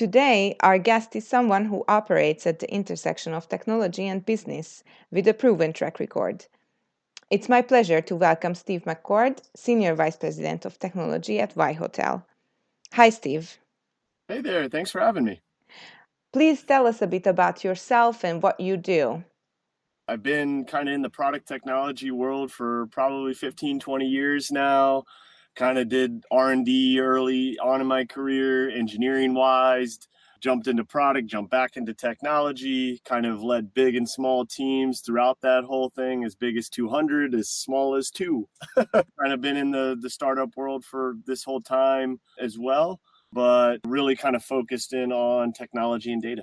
Today, our guest is someone who operates at the intersection of technology and business with a proven track record. It's my pleasure to welcome Steve McCord, Senior Vice President of Technology at WhyHotel. Hi, Steve. Hey there, thanks for having me. Please tell us a bit about yourself and what you do. I've been kind of in the product technology world for probably 15, 20 years now kind of did r&d early on in my career engineering wise jumped into product jumped back into technology kind of led big and small teams throughout that whole thing as big as 200 as small as two. Kind of been in the the startup world for this whole time as well but really kind of focused in on technology and data.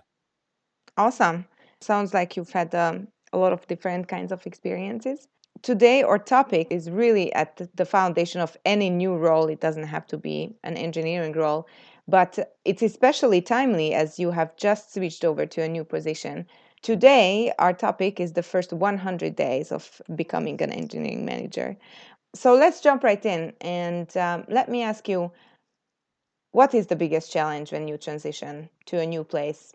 Awesome. Sounds like you've had um, a lot of different kinds of experiences today our topic is really at the foundation of any new role. It doesn't have to be an engineering role but it's especially timely as you have just switched over to a new position. Today our topic is the first 100 days of becoming an engineering manager. So let's jump right in and um, let me ask you what is the biggest challenge when you transition to a new place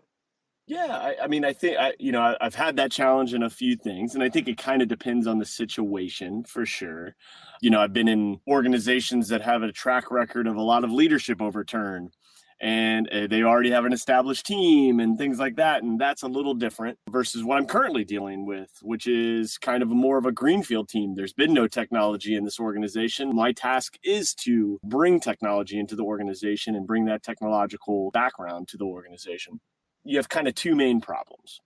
yeah, I, I mean, I think I, you know, I, I've had that challenge in a few things, and I think it kind of depends on the situation for sure. You know, I've been in organizations that have a track record of a lot of leadership overturn, and uh, they already have an established team and things like that, and that's a little different versus what I'm currently dealing with, which is kind of more of a greenfield team. There's been no technology in this organization. My task is to bring technology into the organization and bring that technological background to the organization you have kind of two main problems.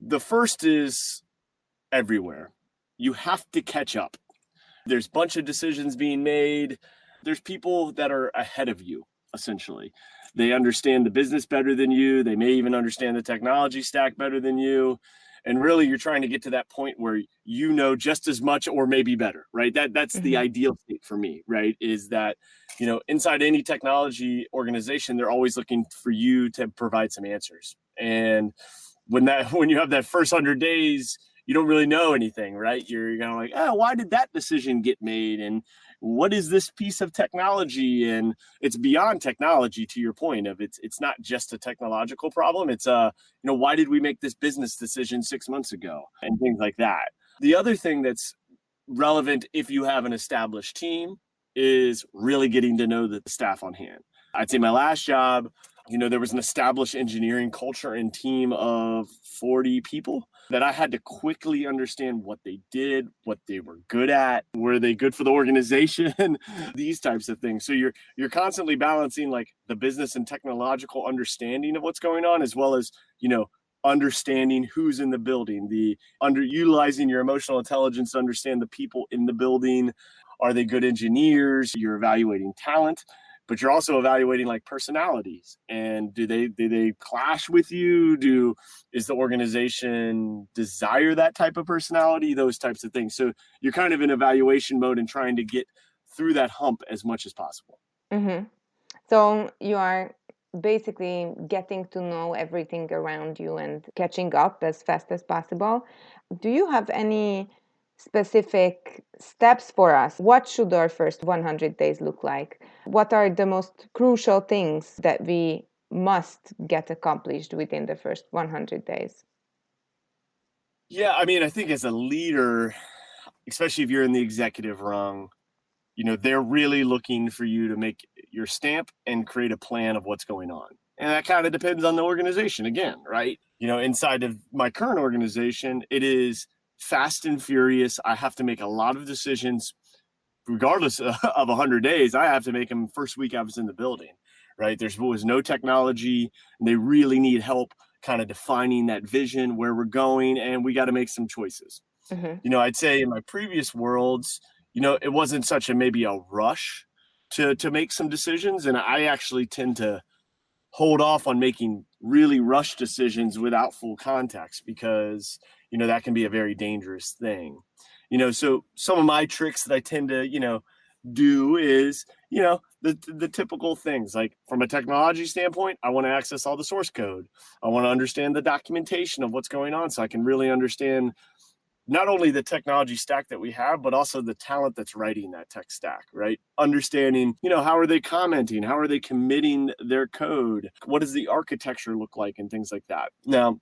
The first is everywhere. You have to catch up. There's a bunch of decisions being made. There's people that are ahead of you, essentially. They understand the business better than you. They may even understand the technology stack better than you. And really, you're trying to get to that point where you know just as much or maybe better, right? That that's mm-hmm. the ideal state for me, right? Is that you know inside any technology organization, they're always looking for you to provide some answers. And when that when you have that first hundred days, you don't really know anything, right? You're kind of like, oh, why did that decision get made? And what is this piece of technology? And it's beyond technology to your point of it's it's not just a technological problem. It's a uh, you know why did we make this business decision 6 months ago? And things like that. The other thing that's relevant if you have an established team is really getting to know the staff on hand. I'd say my last job you know there was an established engineering culture and team of 40 people that i had to quickly understand what they did what they were good at. Were they good for the organization? These types of things. So you're you're constantly balancing like the business and technological understanding of what's going on as well as you know understanding who's in the building the underutilizing your emotional intelligence to understand the people in the building. Are they good engineers? You're evaluating talent but you're also evaluating like personalities and do they do they clash with you? Do is the organization desire that type of personality? Those types of things. So you're kind of in evaluation mode and trying to get through that hump as much as possible. Mm-hmm. so you are basically getting to know everything around you and catching up as fast as possible. Do you have any specific steps for us. What should our first 100 days look like? What are the most crucial things that we must get accomplished within the first 100 days? Yeah, I mean, I think as a leader, especially if you're in the executive rung, you know, they're really looking for you to make your stamp and create a plan of what's going on. And that kind of depends on the organization again, right? You know, inside of my current organization, it is fast and furious. I have to make a lot of decisions, regardless of 100 days. I have to make them first week I was in the building, right? There was no technology, and they really need help kind of defining that vision, where we're going, and we got to make some choices. Mm-hmm. You know, I'd say in my previous worlds, you know, it wasn't such a maybe a rush to to make some decisions, and I actually tend to hold off on making really rush decisions without full context because you know that can be a very dangerous thing. You know so some of my tricks that i tend to you know do is you know the the typical things like from a technology standpoint i want to access all the source code. I want to understand the documentation of what's going on so i can really understand not only the technology stack that we have but also the talent that's writing that tech stack right? Understanding you know how are they commenting? How are they committing their code? What does the architecture look like and things like that? Now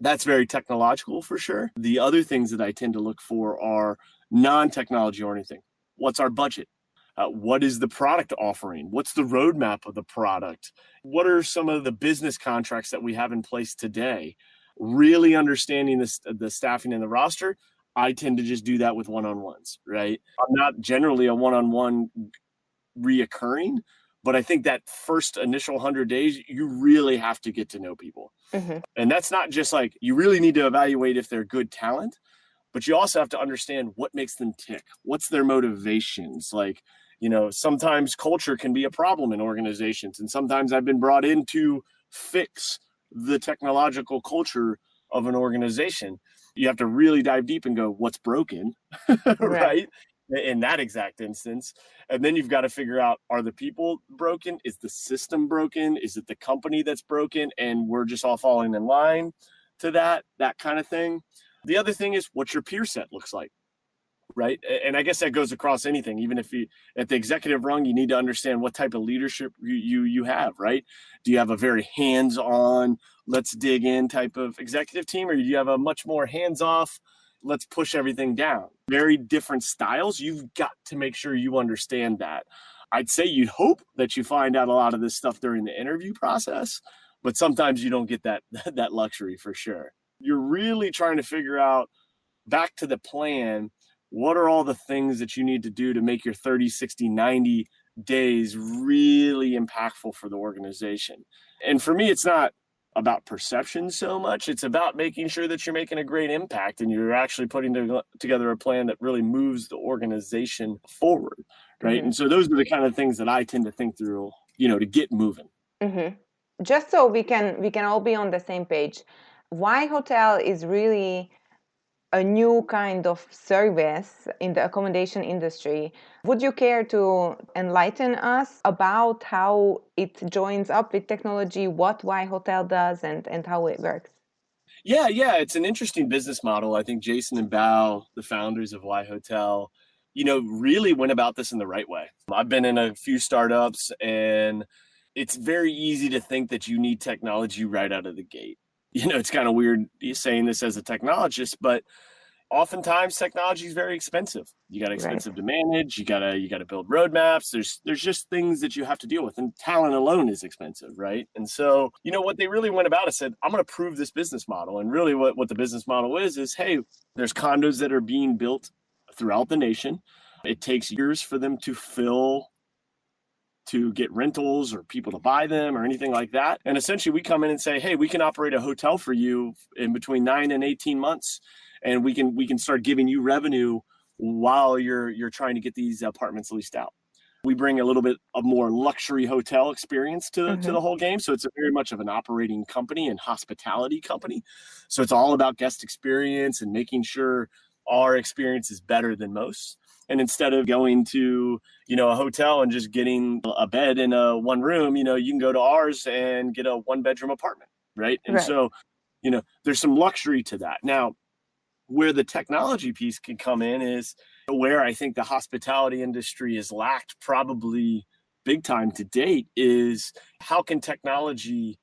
that's very technological for sure the other things that i tend to look for are non-technology or anything what's our budget uh, what is the product offering? What's the roadmap of the product? What are some of the business contracts that we have in place today? Really understanding the, the staffing and the roster. I tend to just do that with one on ones, right? I'm not generally a one on one reoccurring, but I think that first initial 100 days, you really have to get to know people. Mm-hmm. And that's not just like you really need to evaluate if they're good talent, but you also have to understand what makes them tick. What's their motivations? Like, you know sometimes culture can be a problem in organizations and sometimes i've been brought in to fix the technological culture of an organization you have to really dive deep and go what's broken right. right in that exact instance and then you've got to figure out are the people broken? Is the system broken? Is it the company that's broken and we're just all falling in line to that that kind of thing? The other thing is what your peer set looks like right? And i guess that goes across anything even if you at the executive rung you need to understand what type of leadership you you, you have right? Do you have a very hands-on let's dig in type of executive team or do you have a much more hands-off let's push everything down. Very different styles. You've got to make sure you understand that. I'd say you'd hope that you find out a lot of this stuff during the interview process but sometimes you don't get that that luxury for sure. You're really trying to figure out back to the plan what are all the things that you need to do to make your 30 60 90 days really impactful for the organization? And for me it's not about perception so much it's about making sure that you're making a great impact and you're actually putting together a plan that really moves the organization forward right mm-hmm. and so those are the kind of things that i tend to think through you know to get moving mm-hmm. just so we can we can all be on the same page WhyHotel is really a new kind of service in the accommodation industry. Would you care to enlighten us about how it joins up with technology, what WhyHotel does, and, and how it works? Yeah, yeah, it's an interesting business model. I think Jason and Bao, the founders of WhyHotel, you know, really went about this in the right way. I've been in a few startups and it's very easy to think that you need technology right out of the gate you know, it's kind of weird saying this as a technologist, but oftentimes technology is very expensive. You got expensive right. to manage. You gotta you gotta build roadmaps. There's there's just things that you have to deal with, and talent alone is expensive, right? And so you know what they really went about is said, I'm going to prove this business model, and really what what the business model is is hey, there's condos that are being built throughout the nation. It takes years for them to fill to get rentals or people to buy them or anything like that. And essentially, we come in and say, hey, we can operate a hotel for you in between nine and 18 months. And we can we can start giving you revenue while you're you're trying to get these apartments leased out. We bring a little bit of more luxury hotel experience to, mm-hmm. to the whole game. So it's very much of an operating company and hospitality company. So it's all about guest experience and making sure our experience is better than most and instead of going to you know a hotel and just getting a bed in a one room you know you can go to ours and get a one bedroom apartment right? And right. so you know there's some luxury to that. Now where the technology piece can come in is where i think the hospitality industry has lacked probably big time to date is how can technology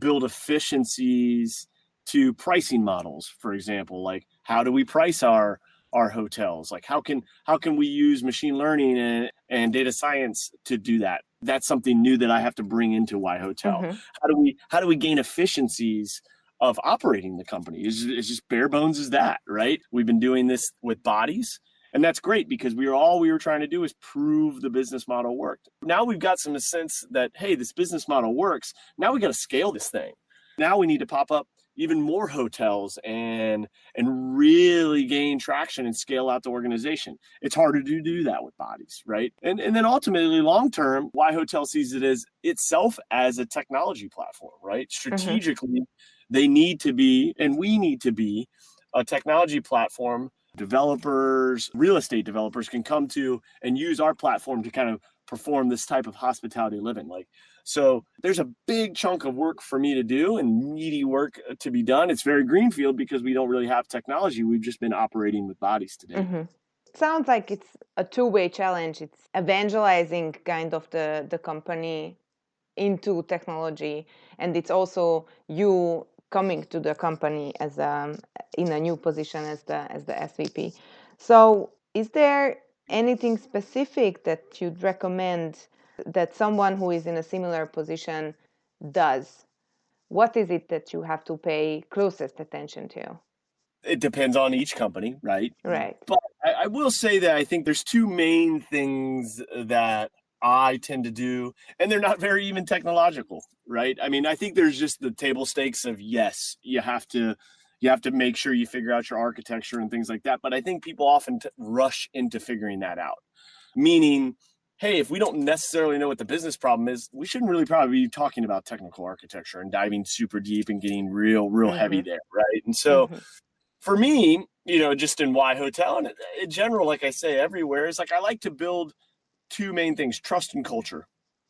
build efficiencies to pricing models for example? Like how do we price our our hotels? Like how can how can we use machine learning and, and data science to do that? That's something new that i have to bring into WhyHotel. Mm-hmm. how do we how do we gain efficiencies of operating the company? It's, it's just bare bones as that right? We've been doing this with bodies and that's great because we were all we were trying to do is prove the business model worked. Now we've got some sense that hey this business model works. Now we got to scale this thing. Now we need to pop up even more hotels and and really gain traction and scale out the organization. It's harder to do that with bodies, right? And and then ultimately long term, WhyHotel sees it as itself as a technology platform, right? Mm-hmm. Strategically, mm-hmm. they need to be and we need to be a technology platform developers, real estate developers can come to and use our platform to kind of perform this type of hospitality living. Like, so there's a big chunk of work for me to do and meaty work uh, to be done. It's very greenfield because we don't really have technology. We've just been operating with bodies today. Mm-hmm. Sounds like it's a two-way challenge. It's evangelizing kind of the the company into technology, and it's also you coming to the company as a, in a new position as the as the SVP. So, is there anything specific that you'd recommend that someone who is in a similar position does? What is it that you have to pay closest attention to? It depends on each company, right? Right. But I, I will say that I think there's two main things that I tend to do, and they're not very even technological, right? I mean, I think there's just the table stakes of yes, you have to you have to make sure you figure out your architecture and things like that. But I think people often t- rush into figuring that out, meaning, hey, if we don't necessarily know what the business problem is, we shouldn't really probably be talking about technical architecture and diving super deep and getting real, real mm-hmm. heavy there, right? And so. Mm-hmm. For me, you know, just in WhyHotel and in general, like I say, everywhere is like I like to build two main things: trust and culture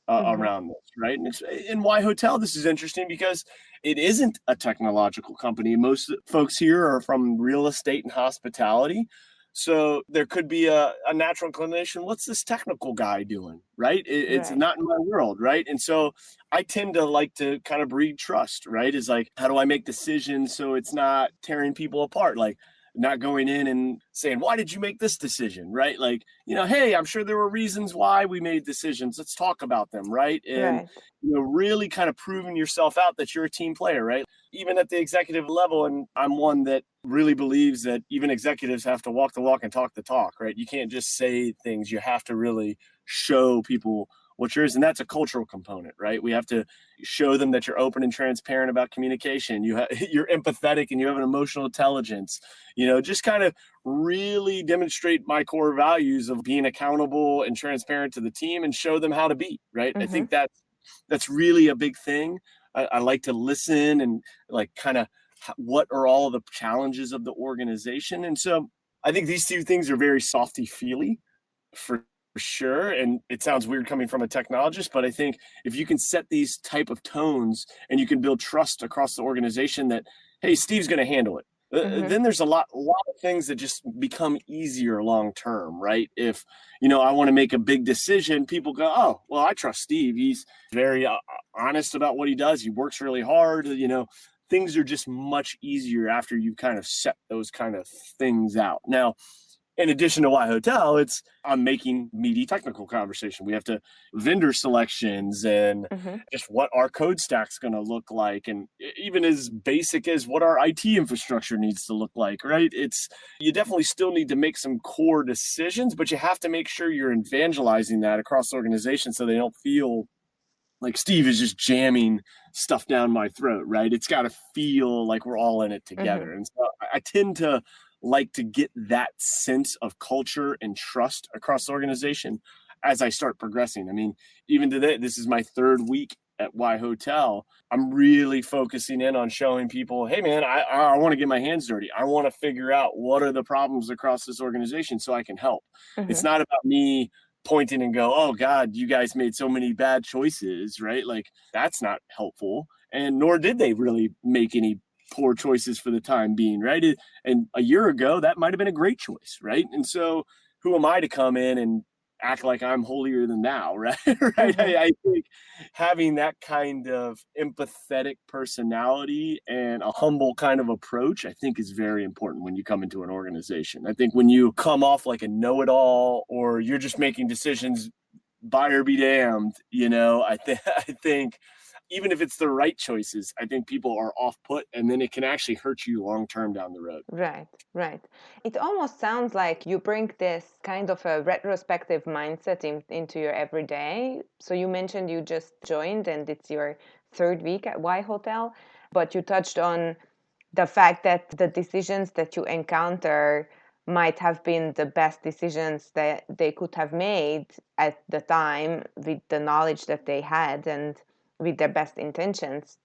uh, mm-hmm. around this, right? And it's, in WhyHotel, this is interesting because it isn't a technological company. Most folks here are from real estate and hospitality. So there could be a, a natural inclination. What's this technical guy doing? Right? It, it's right. not in my world. Right. And so I tend to like to kind of breed trust. Right. Is like, how do I make decisions so it's not tearing people apart? Like, not going in and saying, why did you make this decision? Right. Like, you know, hey, I'm sure there were reasons why we made decisions. Let's talk about them. Right. And, right. you know, really kind of proving yourself out that you're a team player. Right. Even at the executive level. And I'm one that really believes that even executives have to walk the walk and talk the talk. Right. You can't just say things, you have to really show people what's yours and that's a cultural component right? We have to show them that you're open and transparent about communication. You have you're empathetic and you have an emotional intelligence. You know just kind of really demonstrate my core values of being accountable and transparent to the team and show them how to be right? Mm-hmm. i think that's that's really a big thing. I, I like to listen and like kind of what are all the challenges of the organization? And so i think these two things are very softy feely for sure and it sounds weird coming from a technologist but i think if you can set these type of tones and you can build trust across the organization that hey steve's going to handle it uh, mm-hmm. then there's a lot a lot of things that just become easier long term right? If you know i want to make a big decision people go oh well i trust steve. He's very uh, honest about what he does. He works really hard you know? Things are just much easier after you kind of set those kind of things out. Now in addition to WhyHotel, it's I'm making meaty technical conversation. We have to vendor selections and mm-hmm. just what our code stack's going to look like, and even as basic as what our IT infrastructure needs to look like. Right? It's you definitely still need to make some core decisions, but you have to make sure you're evangelizing that across the organization so they don't feel like Steve is just jamming stuff down my throat. Right? It's got to feel like we're all in it together, mm-hmm. and so I tend to like to get that sense of culture and trust across the organization as I start progressing. I mean, even today, this is my third week at WhyHotel. I'm really focusing in on showing people, hey man, I, I want to get my hands dirty. I want to figure out what are the problems across this organization so I can help. Mm-hmm. It's not about me pointing and go, oh God, you guys made so many bad choices, right? Like that's not helpful. And nor did they really make any poor choices for the time being, right? And a year ago, that might have been a great choice, right? And so, who am I to come in and act like I'm holier than thou, right? right? Mm-hmm. I, I, think having that kind of empathetic personality and a humble kind of approach, I think, is very important when you come into an organization. I think when you come off like a know-it-all or you're just making decisions, buyer be damned, you know, I think I think even if it's the right choices, I think people are off put and then it can actually hurt you long term down the road. Right, right. It almost sounds like you bring this kind of a retrospective mindset in, into your everyday. So you mentioned you just joined and it's your third week at WhyHotel, but you touched on the fact that the decisions that you encounter might have been the best decisions that they could have made at the time with the knowledge that they had and with their best intentions.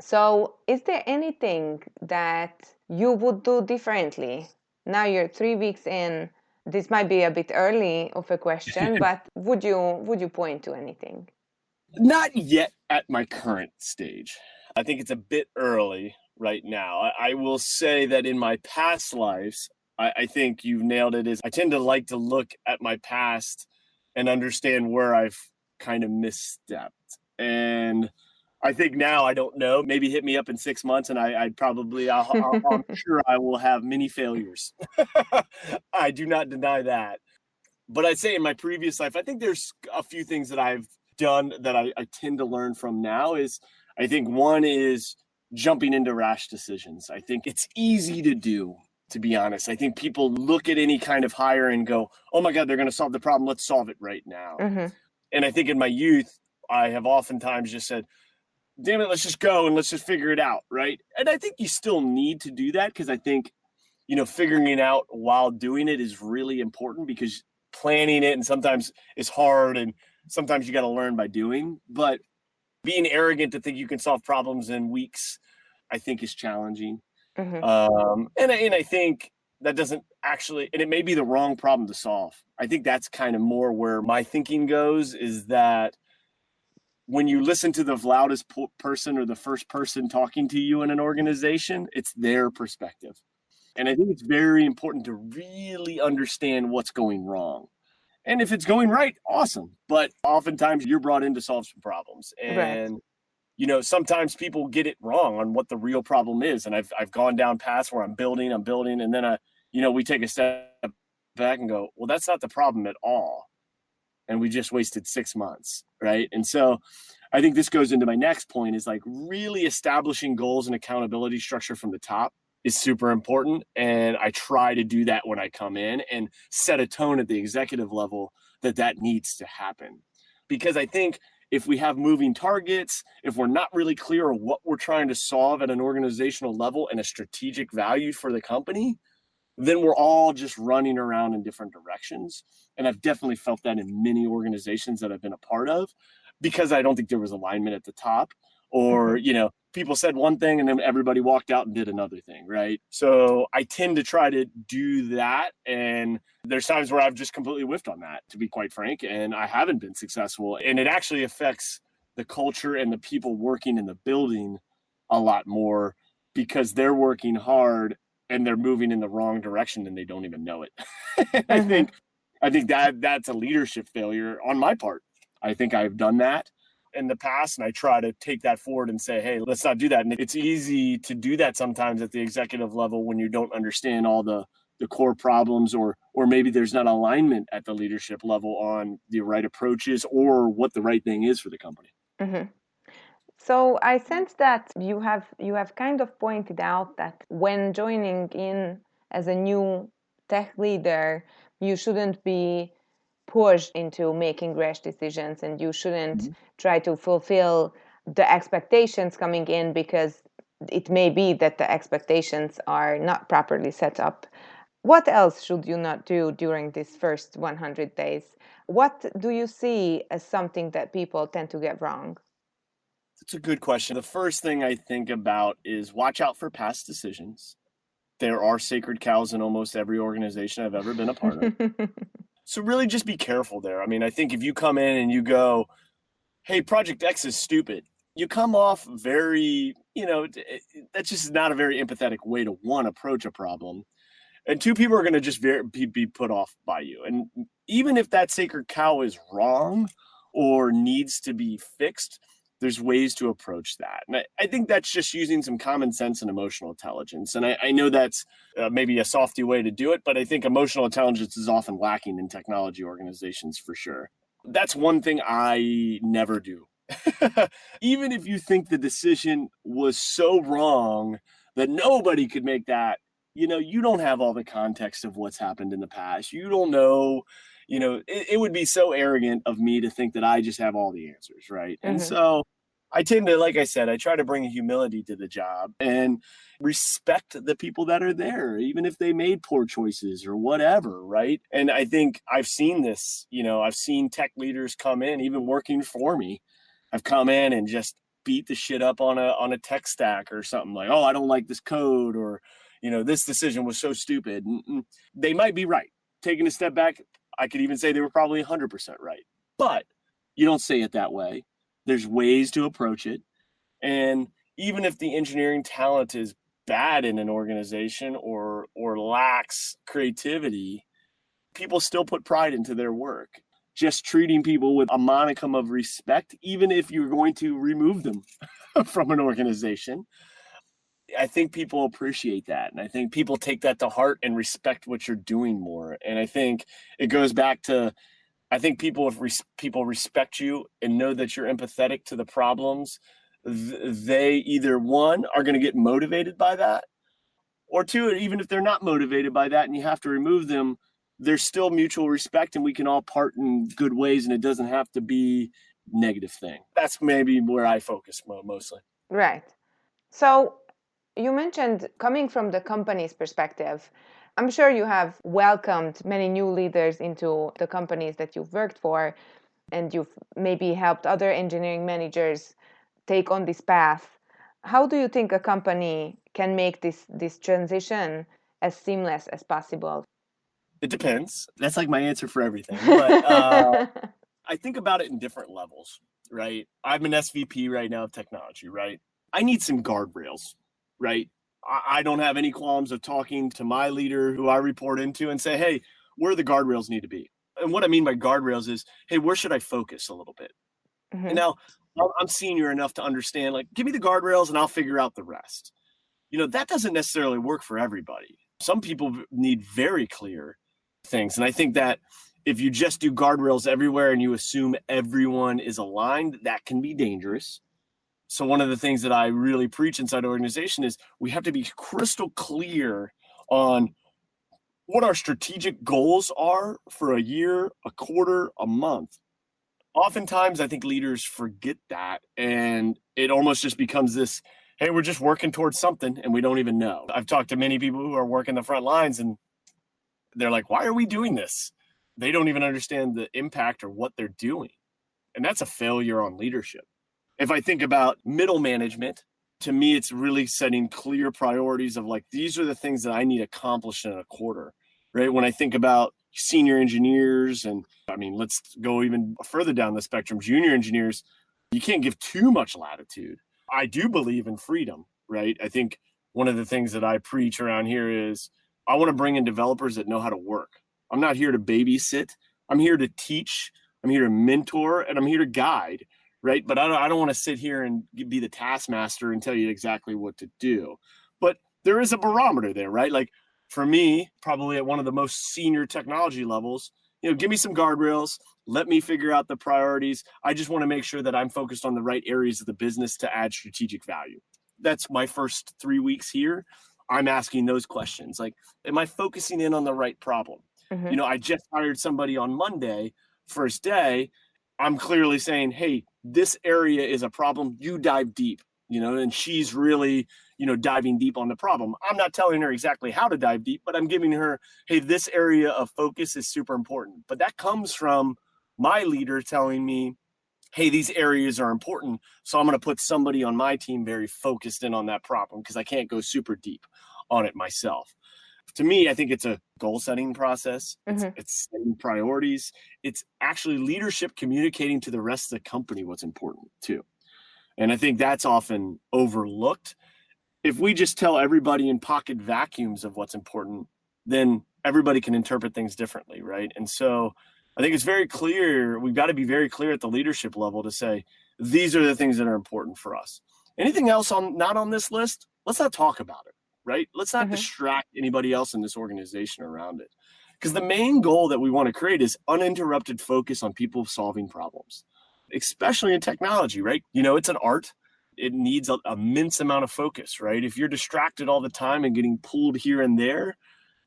So, is there anything that you would do differently? Now you're three weeks in. This might be a bit early of a question, but would you would you point to anything? Not yet at my current stage. I think it's a bit early right now. I, I will say that in my past lives, I, I think you've nailed it. Is I tend to like to look at my past and understand where I've kind of misstepped. And I think now I don't know. Maybe hit me up in six months, and I, I'd probably i am sure I will have many failures. I do not deny that. But I'd say in my previous life, I think there's a few things that I've done that I, I tend to learn from now. Is I think one is jumping into rash decisions. I think it's easy to do to be honest. I think people look at any kind of hire and go, oh my God, they're going to solve the problem. Let's solve it right now. Mm-hmm. And I think in my youth, I have oftentimes just said, damn it, let's just go and let's just figure it out. Right. And I think you still need to do that because I think, you know, figuring it out while doing it is really important because planning it and sometimes it's hard and sometimes you got to learn by doing. But being arrogant to think you can solve problems in weeks, I think is challenging. Mm-hmm. Um, and, and I think that doesn't actually, and it may be the wrong problem to solve. I think that's kind of more where my thinking goes is that when you listen to the loudest person or the first person talking to you in an organization, it's their perspective. And I think it's very important to really understand what's going wrong. And if it's going right, awesome. But oftentimes you're brought in to solve some problems. And right you know, sometimes people get it wrong on what the real problem is. And I've I've gone down paths where I'm building, I'm building, and then I, you know, we take a step back and go, well, that's not the problem at all. And we just wasted six months. Right. And so I think this goes into my next point is like really establishing goals and accountability structure from the top is super important. And I try to do that when I come in and set a tone at the executive level that that needs to happen. Because I think if we have moving targets, if we're not really clear on what we're trying to solve at an organizational level and a strategic value for the company, then we're all just running around in different directions. And I've definitely felt that in many organizations that I've been a part of because I don't think there was alignment at the top or, mm-hmm. you know, people said one thing and then everybody walked out and did another thing, right? So I tend to try to do that. And there's times where I've just completely whiffed on that, to be quite frank, and I haven't been successful. And it actually affects the culture and the people working in the building a lot more because they're working hard and they're moving in the wrong direction and they don't even know it. I mm-hmm. think I think that that's a leadership failure on my part. I think I've done that in the past and I try to take that forward and say, hey, let's not do that. And it's easy to do that sometimes at the executive level when you don't understand all the the core problems or or maybe there's not alignment at the leadership level on the right approaches or what the right thing is for the company. Mm-hmm. So I sense that you have you have kind of pointed out that when joining in as a new tech leader, you shouldn't be pushed into making rash decisions and you shouldn't mm-hmm. try to fulfill the expectations coming in because it may be that the expectations are not properly set up. What else should you not do during these first 100 days? What do you see as something that people tend to get wrong that's a good question the first thing i think about is watch out for past decisions there are sacred cows in almost every organization i've ever been a part of So really just be careful there. I mean, I think if you come in and you go, "Hey, Project X is stupid." You come off very, you know, eh, that's just not a very empathetic way to one approach a problem. And two people are going to just very, be, be put off by you. And even if that sacred cow is wrong or needs to be fixed, there's ways to approach that. And I, I, think that's just using some common sense and emotional intelligence. And I, I know that's uh, maybe a softy way to do it, but I think emotional intelligence is often lacking in technology organizations for sure. That's one thing I never do. Even if you think the decision was so wrong that nobody could make that, you know, you don't have all the context of what's happened in the past. You don't know you know, it, it, would be so arrogant of me to think that I just have all the answers, right? Mm-hmm. And so I tend to, like I said, I try to bring humility to the job and respect the people that are there, even if they made poor choices or whatever, right? And I think I've seen this, you know, I've seen tech leaders come in, even working for me. I've come in and just beat the shit up on a on a tech stack or something like, oh, I don't like this code or you know, this decision was so stupid. They might be right. Taking a step back, I could even say they were probably 100% right. But you don't say it that way. There's ways to approach it. And even if the engineering talent is bad in an organization or or lacks creativity, people still put pride into their work. Just treating people with a monicum of respect, even if you're going to remove them from an organization, I think people appreciate that. And I think people take that to heart and respect what you're doing more. And I think it goes back to I think people if res- people respect you and know that you're empathetic to the problems, th- they either one are going to get motivated by that, or two, even if they're not motivated by that and you have to remove them, there's still mutual respect and we can all part in good ways and it doesn't have to be negative thing. That's maybe where I focus mostly. Right. So you mentioned coming from the company's perspective. I'm sure you have welcomed many new leaders into the companies that you've worked for, and you've maybe helped other engineering managers take on this path. How do you think a company can make this this transition as seamless as possible? It depends. That's like my answer for everything. But uh, I think about it in different levels, right? I'm an SVP right now of technology, right? I need some guardrails right? I, don't have any qualms of talking to my leader who I report into and say, hey, where the guardrails need to be. And what I mean by guardrails is, hey, where should I focus a little bit? Mm-hmm. And now I'm senior enough to understand, like, give me the guardrails and I'll figure out the rest. You know, that doesn't necessarily work for everybody. Some people need very clear things. And I think that if you just do guardrails everywhere and you assume everyone is aligned, that can be dangerous. So one of the things that I really preach inside organization is we have to be crystal clear on what our strategic goals are for a year, a quarter, a month. Oftentimes I think leaders forget that and it almost just becomes this hey, we're just working towards something and we don't even know. I've talked to many people who are working the front lines and they're like, "Why are we doing this?" They don't even understand the impact or what they're doing. And that's a failure on leadership. If I think about middle management, to me, it's really setting clear priorities of like, these are the things that I need accomplished in a quarter, right? When I think about senior engineers, and I mean, let's go even further down the spectrum, junior engineers, you can't give too much latitude. I do believe in freedom, right? I think one of the things that I preach around here is I want to bring in developers that know how to work. I'm not here to babysit. I'm here to teach. I'm here to mentor and I'm here to guide right? But I don't, I don't want to sit here and be the taskmaster and tell you exactly what to do. But there is a barometer there, right? Like for me, probably at one of the most senior technology levels, you know, give me some guardrails, let me figure out the priorities. I just want to make sure that I'm focused on the right areas of the business to add strategic value. That's my first three weeks here. I'm asking those questions like, am I focusing in on the right problem? Mm-hmm. You know, I just hired somebody on Monday, first day. I'm clearly saying, hey, this area is a problem you dive deep you know and she's really you know diving deep on the problem. I'm not telling her exactly how to dive deep but i'm giving her hey this area of focus is super important. But that comes from my leader telling me hey these areas are important so i'm going to put somebody on my team very focused in on that problem because i can't go super deep on it myself to me, I think it's a goal setting process. Mm-hmm. It's, it's, setting priorities. It's actually leadership communicating to the rest of the company what's important too. And I think that's often overlooked. If we just tell everybody in pocket vacuums of what's important, then everybody can interpret things differently, right? And so I think it's very clear. We've got to be very clear at the leadership level to say, these are the things that are important for us. Anything else on not on this list, let's not talk about it right? Let's not mm-hmm. distract anybody else in this organization around it. Because the main goal that we want to create is uninterrupted focus on people solving problems, especially in technology, right? You know, it's an art. It needs an immense amount of focus, right? If you're distracted all the time and getting pulled here and there,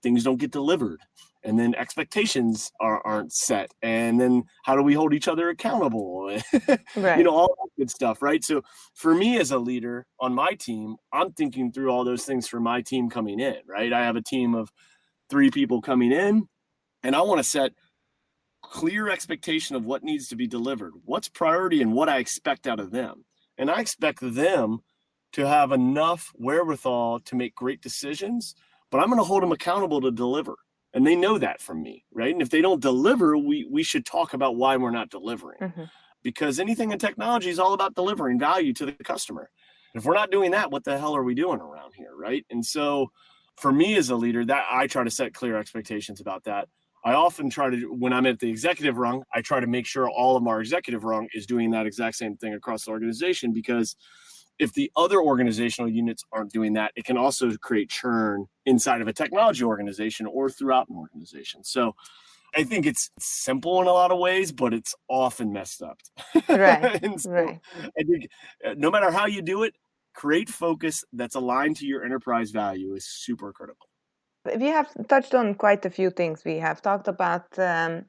things don't get delivered. And then expectations are, aren't set and then how do we hold each other accountable? Right. you know all that good stuff right? So for me as a leader on my team i'm thinking through all those things for my team coming in right? I have a team of three people coming in and i want to set clear expectation of what needs to be delivered what's priority and what i expect out of them. And i expect them to have enough wherewithal to make great decisions but i'm going to hold them accountable to deliver and they know that from me right? And if they don't deliver we we should talk about why we're not delivering. Mm-hmm. because anything in technology is all about delivering value to the customer. If we're not doing that what the hell are we doing around here right? And so for me as a leader that i try to set clear expectations about that. I often try to when i'm at the executive rung i try to make sure all of our executive rung is doing that exact same thing across the organization because if the other organizational units aren't doing that, it can also create churn inside of a technology organization or throughout an organization. So I think it's simple in a lot of ways, but it's often messed up. Right. so right. I think uh, no matter how you do it, create focus that's aligned to your enterprise value is super critical. We have touched on quite a few things. We have talked about um,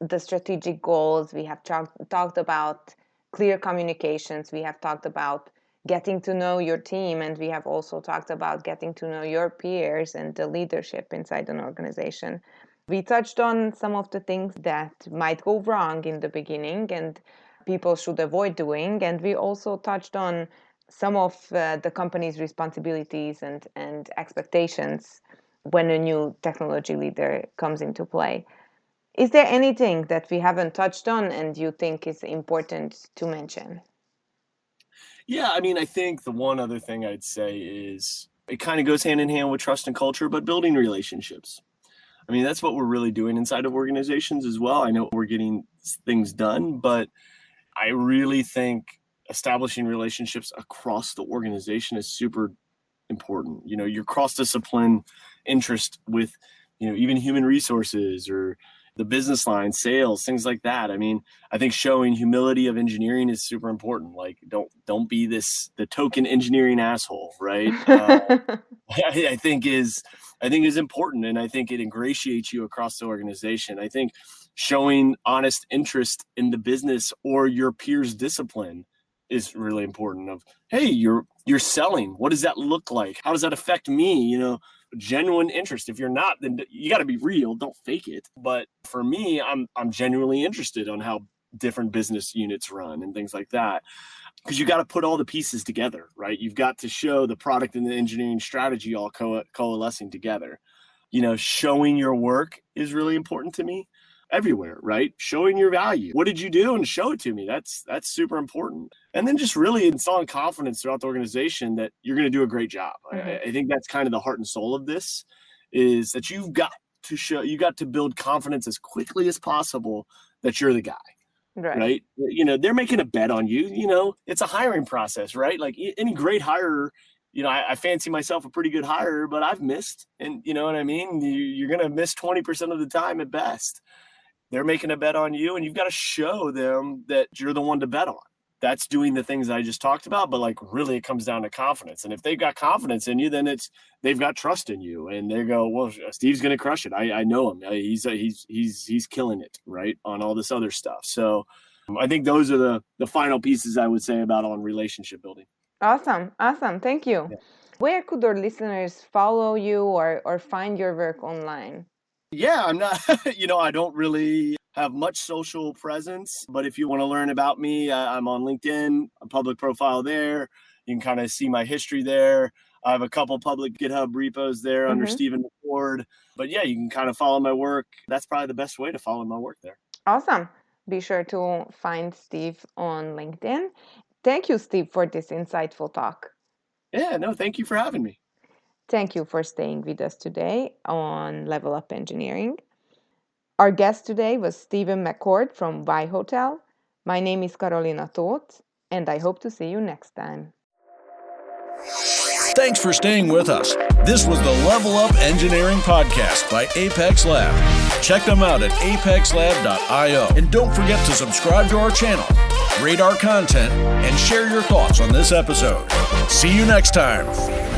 the strategic goals. We have talk- talked about clear communications. We have talked about getting to know your team and we have also talked about getting to know your peers and the leadership inside an organization. We touched on some of the things that might go wrong in the beginning and people should avoid doing and we also touched on some of uh, the company's responsibilities and, and expectations when a new technology leader comes into play. Is there anything that we haven't touched on and you think is important to mention yeah, I mean, I think the one other thing I'd say is it kind of goes hand in hand with trust and culture, but building relationships. I mean, that's what we're really doing inside of organizations as well. I know we're getting things done, but I really think establishing relationships across the organization is super important. You know, your cross discipline interest with, you know, even human resources or the business line, sales, things like that. I mean, I think showing humility of engineering is super important. Like, don't don't be this the token engineering asshole, right? Uh, I, I think is I think is important, and I think it ingratiates you across the organization. I think showing honest interest in the business or your peers' discipline is really important. Of hey, you're you're selling. What does that look like? How does that affect me? You know, genuine interest. If you're not, then you got to be real. Don't fake it. But for me, I'm I'm genuinely interested on how different business units run and things like that because you got to put all the pieces together right you've got to show the product and the engineering strategy all co- coalescing together you know showing your work is really important to me everywhere, right? Showing your value. What did you do and show it to me? That's that's super important. And then just really installing confidence throughout the organization that you're going to do a great job. Mm-hmm. I, I think that's kind of the heart and soul of this is that you've got to show you got to build confidence as quickly as possible that you're the guy. Right. right. You know, they're making a bet on you. You know, it's a hiring process, right? Like any great hirer, you know, I, I, fancy myself a pretty good hire, but I've missed, and you know what I mean. You, are going to miss twenty percent of the time at best they're making a bet on you and you've got to show them that you're the one to bet on. That's doing the things i just talked about but like really it comes down to confidence and if they've got confidence in you then it's they've got trust in you and they go well steve's gonna crush it. I, I know him. He's he's he's he's killing it right on all this other stuff. So um, i think those are the the final pieces i would say about on relationship building. Awesome. Awesome. Thank you. Yeah. where could our listeners follow you or or find your work online yeah, I'm not, you know, I don't really have much social presence, but if you want to learn about me, I'm on LinkedIn, a public profile there. You can kind of see my history there. I have a couple public GitHub repos there mm-hmm. under Steven McCord. But yeah, you can kind of follow my work. That's probably the best way to follow my work there. Awesome. Be sure to find Steve on LinkedIn. Thank you, Steve, for this insightful talk. Yeah, no, thank you for having me. Thank you for staying with us today on Level Up Engineering. Our guest today was Steven McCord from WhyHotel. My name is Carolina Toth, and I hope to see you next time. Thanks for staying with us. This was the Level Up Engineering Podcast by Apex Lab. Check them out at apexlab.io. And don't forget to subscribe to our channel, rate our content, and share your thoughts on this episode. See you next time.